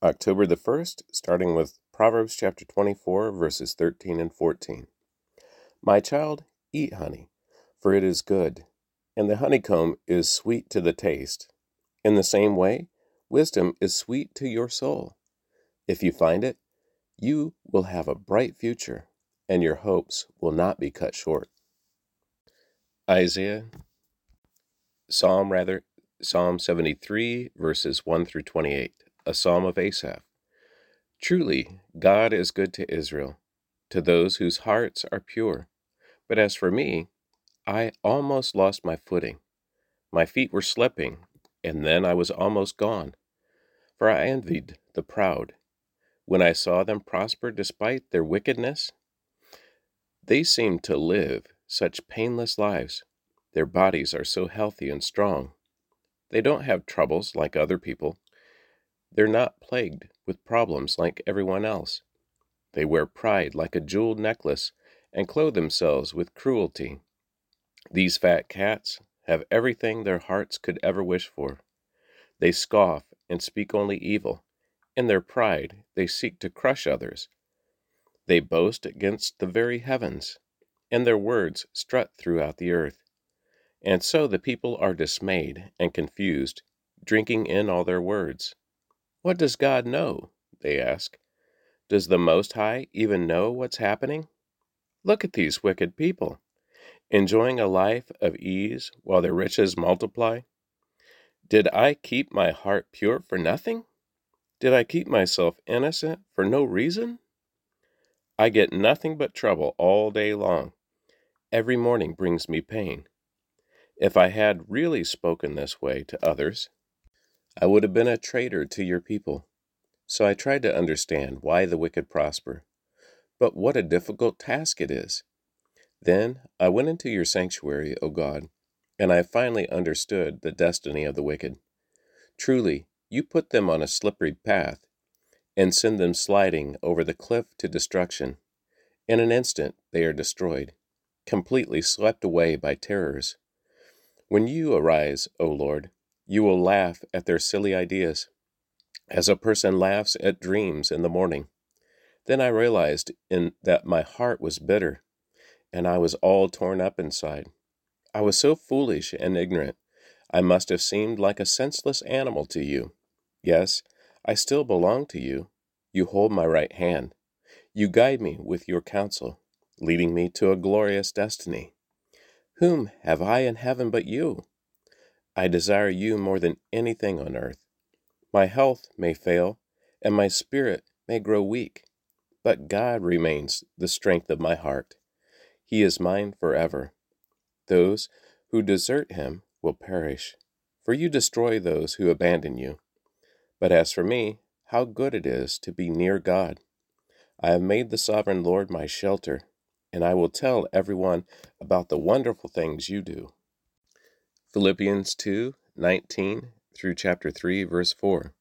October the 1st, starting with Proverbs chapter 24, verses 13 and 14. My child, eat honey, for it is good, and the honeycomb is sweet to the taste. In the same way, wisdom is sweet to your soul. If you find it, you will have a bright future, and your hopes will not be cut short. Isaiah, Psalm rather, Psalm 73, verses 1 through 28, a psalm of Asaph. Truly, God is good to Israel, to those whose hearts are pure. But as for me, I almost lost my footing. My feet were slipping, and then I was almost gone. For I envied the proud when I saw them prosper despite their wickedness. They seem to live such painless lives. Their bodies are so healthy and strong. They don't have troubles like other people. They're not plagued with problems like everyone else. They wear pride like a jeweled necklace and clothe themselves with cruelty. These fat cats have everything their hearts could ever wish for. They scoff and speak only evil. In their pride, they seek to crush others. They boast against the very heavens, and their words strut throughout the earth. And so the people are dismayed and confused, drinking in all their words. What does God know? They ask. Does the Most High even know what's happening? Look at these wicked people, enjoying a life of ease while their riches multiply. Did I keep my heart pure for nothing? Did I keep myself innocent for no reason? I get nothing but trouble all day long. Every morning brings me pain. If I had really spoken this way to others, I would have been a traitor to your people. So I tried to understand why the wicked prosper. But what a difficult task it is. Then I went into your sanctuary, O God, and I finally understood the destiny of the wicked. Truly, you put them on a slippery path and send them sliding over the cliff to destruction. In an instant, they are destroyed, completely swept away by terrors. When you arise, O Lord, you will laugh at their silly ideas, as a person laughs at dreams in the morning. Then I realized in that my heart was bitter, and I was all torn up inside. I was so foolish and ignorant. I must have seemed like a senseless animal to you. Yes, I still belong to you. You hold my right hand. You guide me with your counsel, leading me to a glorious destiny. Whom have I in heaven but you? I desire you more than anything on earth. My health may fail, and my spirit may grow weak, but God remains the strength of my heart. He is mine forever. Those who desert him will perish, for you destroy those who abandon you. But as for me, how good it is to be near God. I have made the sovereign Lord my shelter and I will tell everyone about the wonderful things you do. Philippians 2 19 through chapter 3, verse 4.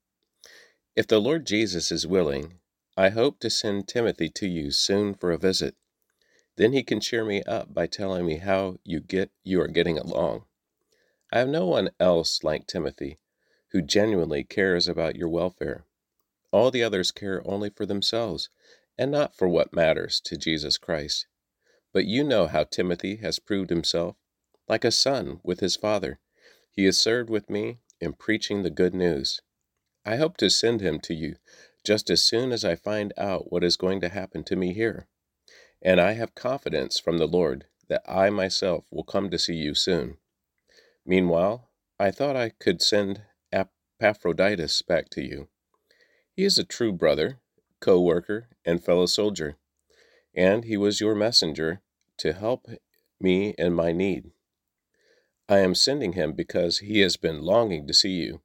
If the Lord Jesus is willing, I hope to send Timothy to you soon for a visit. Then he can cheer me up by telling me how you get you are getting along. I have no one else like Timothy who genuinely cares about your welfare. All the others care only for themselves and not for what matters to Jesus Christ. But you know how Timothy has proved himself, like a son with his father. He has served with me in preaching the good news. I hope to send him to you just as soon as I find out what is going to happen to me here. And I have confidence from the Lord that I myself will come to see you soon. Meanwhile, I thought I could send Epaphroditus back to you. He is a true brother, co worker, and fellow soldier, and he was your messenger to help me in my need. I am sending him because he has been longing to see you,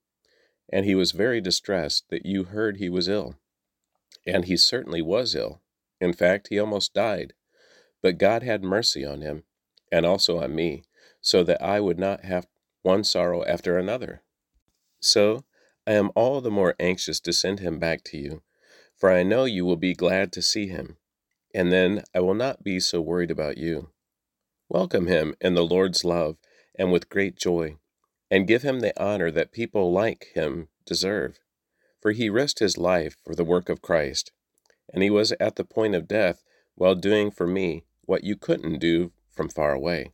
and he was very distressed that you heard he was ill. And he certainly was ill. In fact, he almost died. But God had mercy on him, and also on me, so that I would not have one sorrow after another. So I am all the more anxious to send him back to you, for I know you will be glad to see him and then I will not be so worried about you. Welcome him in the Lord's love and with great joy, and give him the honor that people like him deserve. for he risked his life for the work of Christ, and he was at the point of death while doing for me what you couldn't do from far away.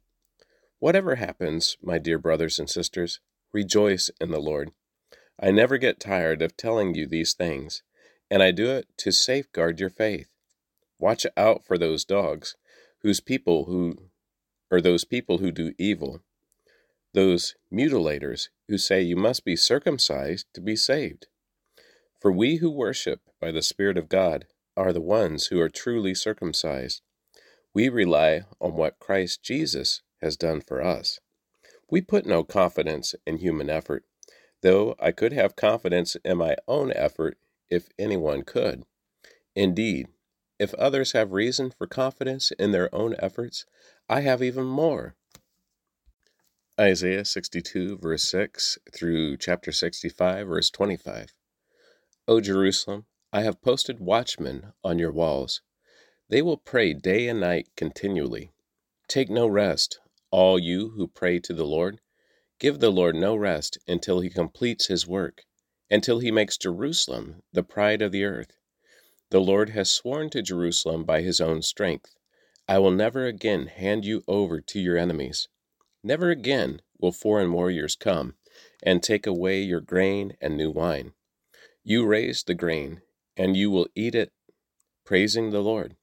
Whatever happens, my dear brothers and sisters, rejoice in the Lord. I never get tired of telling you these things, and I do it to safeguard your faith. Watch out for those dogs, whose people who or those people who do evil, those mutilators who say you must be circumcised to be saved. For we who worship by the Spirit of God are the ones who are truly circumcised. We rely on what Christ Jesus has done for us. We put no confidence in human effort, though I could have confidence in my own effort if anyone could. Indeed, if others have reason for confidence in their own efforts, I have even more. Isaiah 62, verse 6 through chapter 65, verse 25. O Jerusalem, I have posted watchmen on your walls. They will pray day and night continually. Take no rest, all you who pray to the Lord. Give the Lord no rest until he completes his work, until he makes Jerusalem the pride of the earth. The Lord has sworn to Jerusalem by his own strength I will never again hand you over to your enemies. Never again will foreign warriors come and take away your grain and new wine. You raise the grain, and you will eat it, praising the Lord.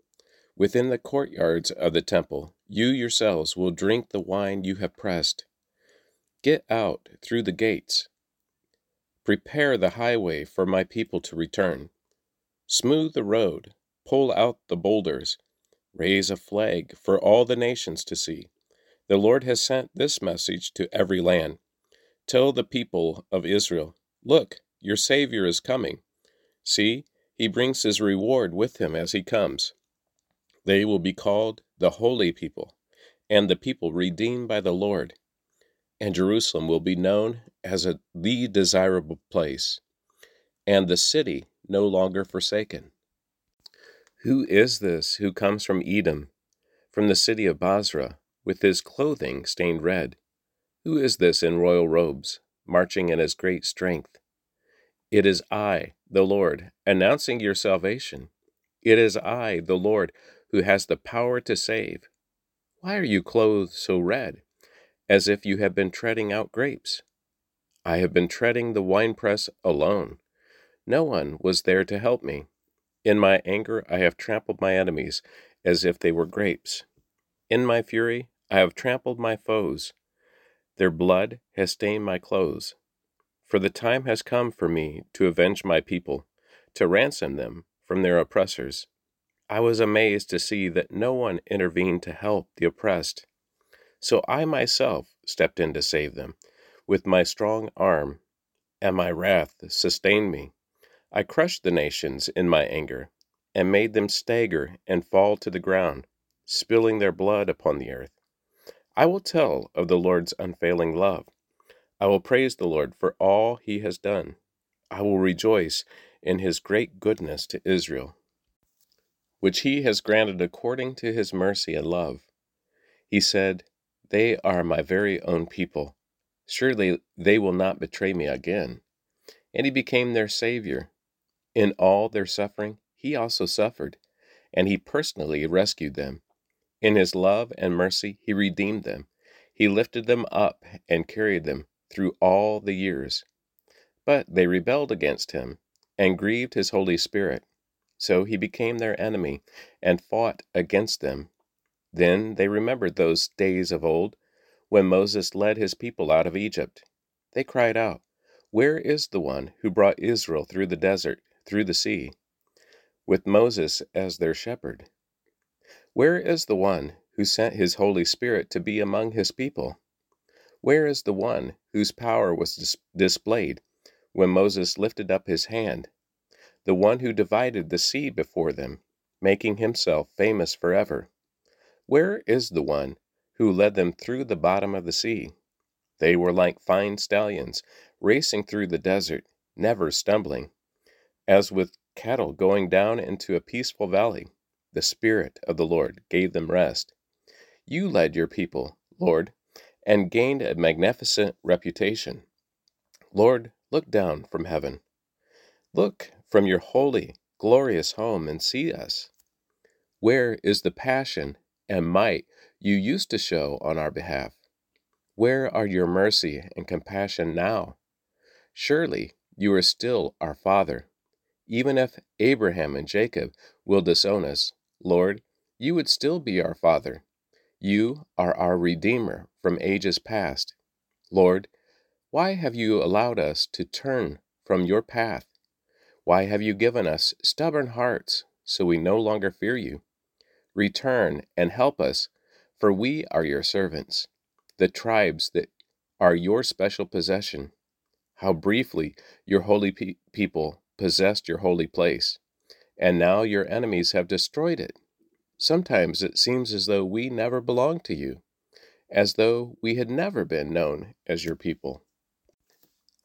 Within the courtyards of the temple, you yourselves will drink the wine you have pressed. Get out through the gates. Prepare the highway for my people to return. Smooth the road, pull out the boulders, raise a flag for all the nations to see. The Lord has sent this message to every land. Tell the people of Israel, Look, your Savior is coming. See, he brings his reward with him as he comes. They will be called the holy people, and the people redeemed by the Lord. And Jerusalem will be known as a, the desirable place, and the city no longer forsaken. Who is this who comes from Edom, from the city of Bozrah, with his clothing stained red? Who is this in royal robes, marching in his great strength? It is I, the Lord, announcing your salvation. It is I, the Lord, who has the power to save. Why are you clothed so red, as if you had been treading out grapes? I have been treading the winepress alone. No one was there to help me. In my anger, I have trampled my enemies as if they were grapes. In my fury, I have trampled my foes. Their blood has stained my clothes. For the time has come for me to avenge my people, to ransom them from their oppressors. I was amazed to see that no one intervened to help the oppressed. So I myself stepped in to save them. With my strong arm, and my wrath sustained me. I crushed the nations in my anger, and made them stagger and fall to the ground, spilling their blood upon the earth. I will tell of the Lord's unfailing love I will praise the Lord for all he has done. I will rejoice in his great goodness to Israel, which he has granted according to his mercy and love. He said, They are my very own people. Surely they will not betray me again. And he became their Savior. In all their suffering, he also suffered, and he personally rescued them. In his love and mercy, he redeemed them. He lifted them up and carried them through all the years. But they rebelled against him and grieved his Holy Spirit. So he became their enemy and fought against them. Then they remembered those days of old when Moses led his people out of Egypt. They cried out, Where is the one who brought Israel through the desert, through the sea, with Moses as their shepherd? Where is the one who sent his Holy Spirit to be among his people? Where is the one whose power was dis- displayed when Moses lifted up his hand? The one who divided the sea before them, making himself famous forever? Where is the one who led them through the bottom of the sea? They were like fine stallions, racing through the desert, never stumbling. As with cattle going down into a peaceful valley, the Spirit of the Lord gave them rest. You led your people, Lord, and gained a magnificent reputation. Lord, look down from heaven. Look from your holy, glorious home and see us. Where is the passion and might you used to show on our behalf? Where are your mercy and compassion now? Surely you are still our Father. Even if Abraham and Jacob will disown us, Lord, you would still be our Father. You are our Redeemer from ages past. Lord, why have you allowed us to turn from your path? Why have you given us stubborn hearts so we no longer fear you? Return and help us, for we are your servants, the tribes that are your special possession. How briefly your holy pe- people possessed your holy place, and now your enemies have destroyed it. Sometimes it seems as though we never belonged to you, as though we had never been known as your people.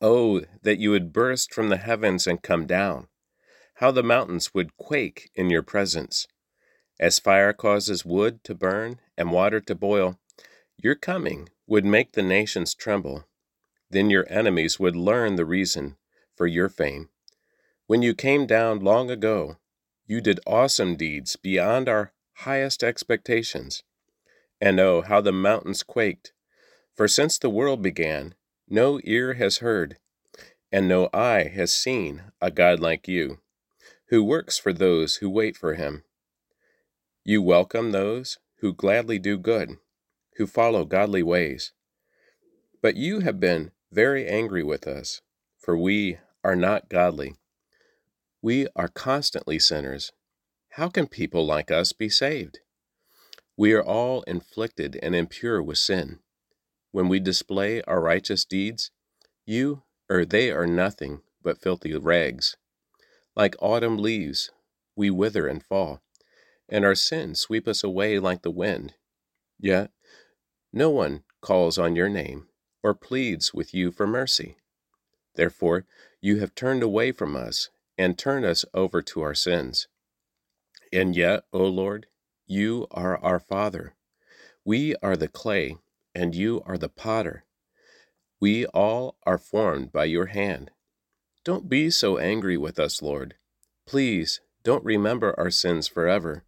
Oh, that you would burst from the heavens and come down! How the mountains would quake in your presence! As fire causes wood to burn and water to boil, your coming would make the nations tremble. Then your enemies would learn the reason for your fame. When you came down long ago, you did awesome deeds beyond our highest expectations. And oh, how the mountains quaked! For since the world began, no ear has heard, and no eye has seen a God like you, who works for those who wait for him. You welcome those who gladly do good, who follow godly ways. But you have been very angry with us, for we are not godly. We are constantly sinners. How can people like us be saved? We are all inflicted and impure with sin. When we display our righteous deeds, you or they are nothing but filthy rags. Like autumn leaves, we wither and fall and our sins sweep us away like the wind. Yet no one calls on your name or pleads with you for mercy. Therefore, you have turned away from us and turn us over to our sins. And yet, O Lord, you are our Father. We are the clay, and you are the potter. We all are formed by your hand. Don't be so angry with us, Lord. Please don't remember our sins forever.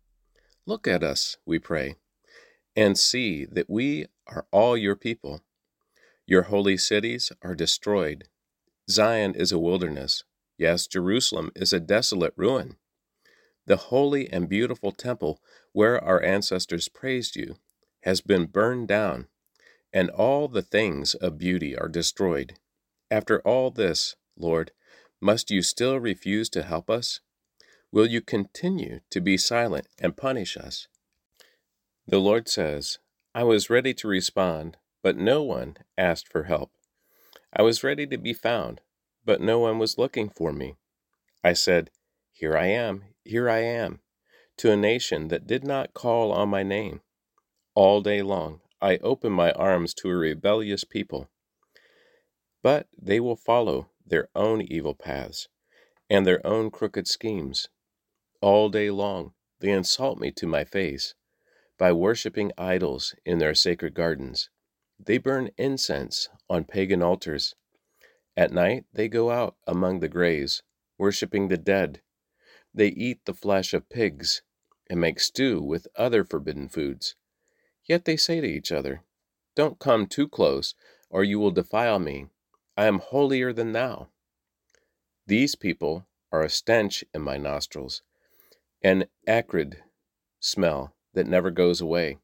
Look at us, we pray, and see that we are all your people. Your holy cities are destroyed. Zion is a wilderness. Yes, Jerusalem is a desolate ruin. The holy and beautiful temple where our ancestors praised you has been burned down, and all the things of beauty are destroyed. After all this, Lord, must you still refuse to help us? Will you continue to be silent and punish us? The Lord says, I was ready to respond, but no one asked for help. I was ready to be found, but no one was looking for me. I said, Here I am, here I am, to a nation that did not call on my name. All day long I open my arms to a rebellious people. But they will follow their own evil paths and their own crooked schemes. All day long they insult me to my face. By worshipping idols in their sacred gardens, they burn incense on pagan altars. At night they go out among the graves, worshipping the dead. They eat the flesh of pigs and make stew with other forbidden foods. Yet they say to each other, Don't come too close, or you will defile me. I am holier than thou. These people are a stench in my nostrils an acrid smell that never goes away.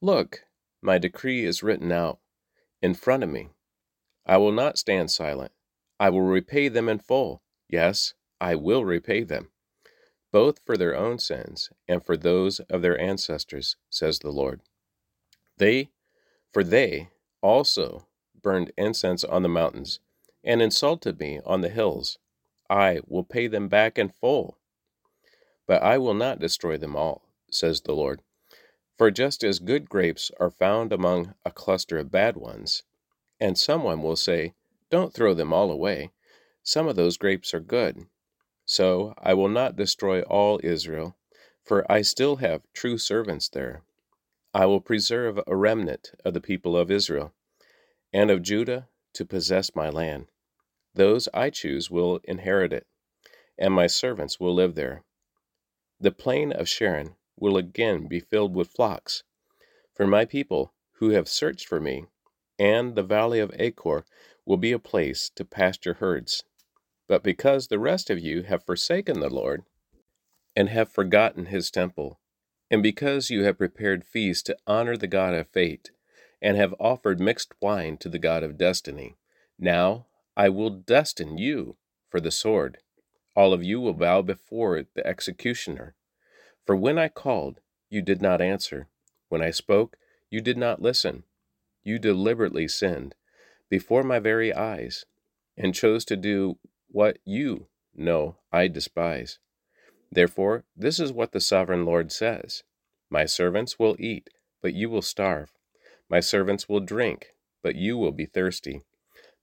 Look, my decree is written out in front of me. I will not stand silent. I will repay them in full. Yes, I will repay them, both for their own sins and for those of their ancestors, says the Lord. They, for they also burned incense on the mountains and insulted me on the hills. I will pay them back in full but I will not destroy them all, says the Lord. For just as good grapes are found among a cluster of bad ones, and someone will say, Don't throw them all away, some of those grapes are good. So I will not destroy all Israel, for I still have true servants there. I will preserve a remnant of the people of Israel, and of Judah to possess my land. Those I choose will inherit it, and my servants will live there. The plain of Sharon will again be filled with flocks. For my people who have searched for me, and the valley of Achor will be a place to pasture herds. But because the rest of you have forsaken the Lord, and have forgotten his temple, and because you have prepared feasts to honor the God of fate, and have offered mixed wine to the God of destiny, now I will destine you for the sword. All of you will bow before the executioner. For when I called, you did not answer. When I spoke, you did not listen. You deliberately sinned before my very eyes, and chose to do what you know I despise. Therefore, this is what the sovereign Lord says My servants will eat, but you will starve. My servants will drink, but you will be thirsty.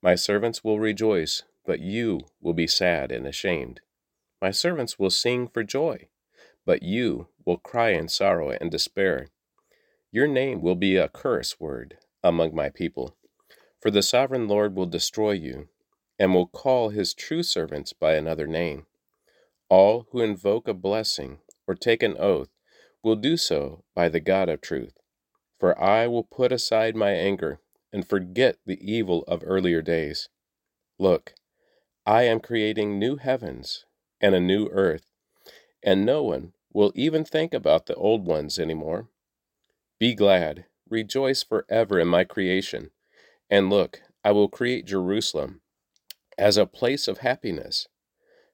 My servants will rejoice, but you will be sad and ashamed. My servants will sing for joy, but you will cry in sorrow and despair. Your name will be a curse word among my people, for the sovereign Lord will destroy you, and will call his true servants by another name. All who invoke a blessing or take an oath will do so by the God of truth. For I will put aside my anger and forget the evil of earlier days. Look, I am creating new heavens and a new earth, and no one will even think about the old ones anymore. Be glad, rejoice forever in my creation, and look, I will create Jerusalem as a place of happiness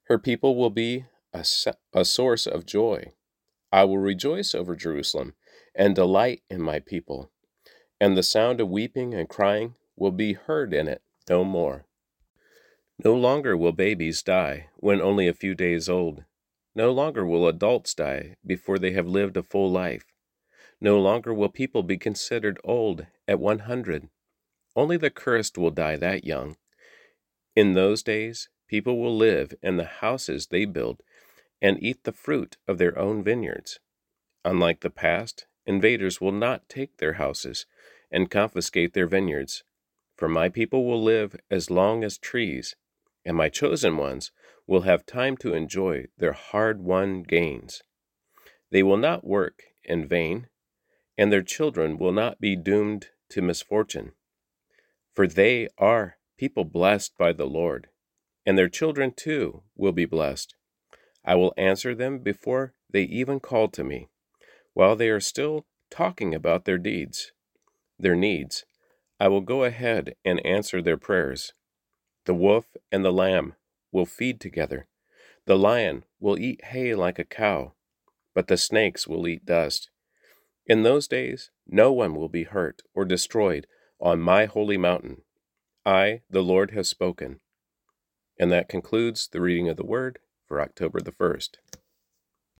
her people will be a, a source of joy. I will rejoice over Jerusalem and delight in my people, and the sound of weeping and crying will be heard in it no more. No longer will babies die when only a few days old. No longer will adults die before they have lived a full life. No longer will people be considered old at 100. Only the cursed will die that young. In those days, People will live in the houses they build and eat the fruit of their own vineyards. Unlike the past, invaders will not take their houses and confiscate their vineyards. For my people will live as long as trees, and my chosen ones will have time to enjoy their hard won gains. They will not work in vain, and their children will not be doomed to misfortune. For they are people blessed by the Lord and their children too will be blessed. I will answer them before they even call to me, while they are still talking about their deeds, their needs. I will go ahead and answer their prayers. The wolf and the lamb will feed together. The lion will eat hay like a cow, but the snakes will eat dust. In those days, no one will be hurt or destroyed on my holy mountain. I, the Lord, have spoken. And that concludes the reading of the Word for October the 1st.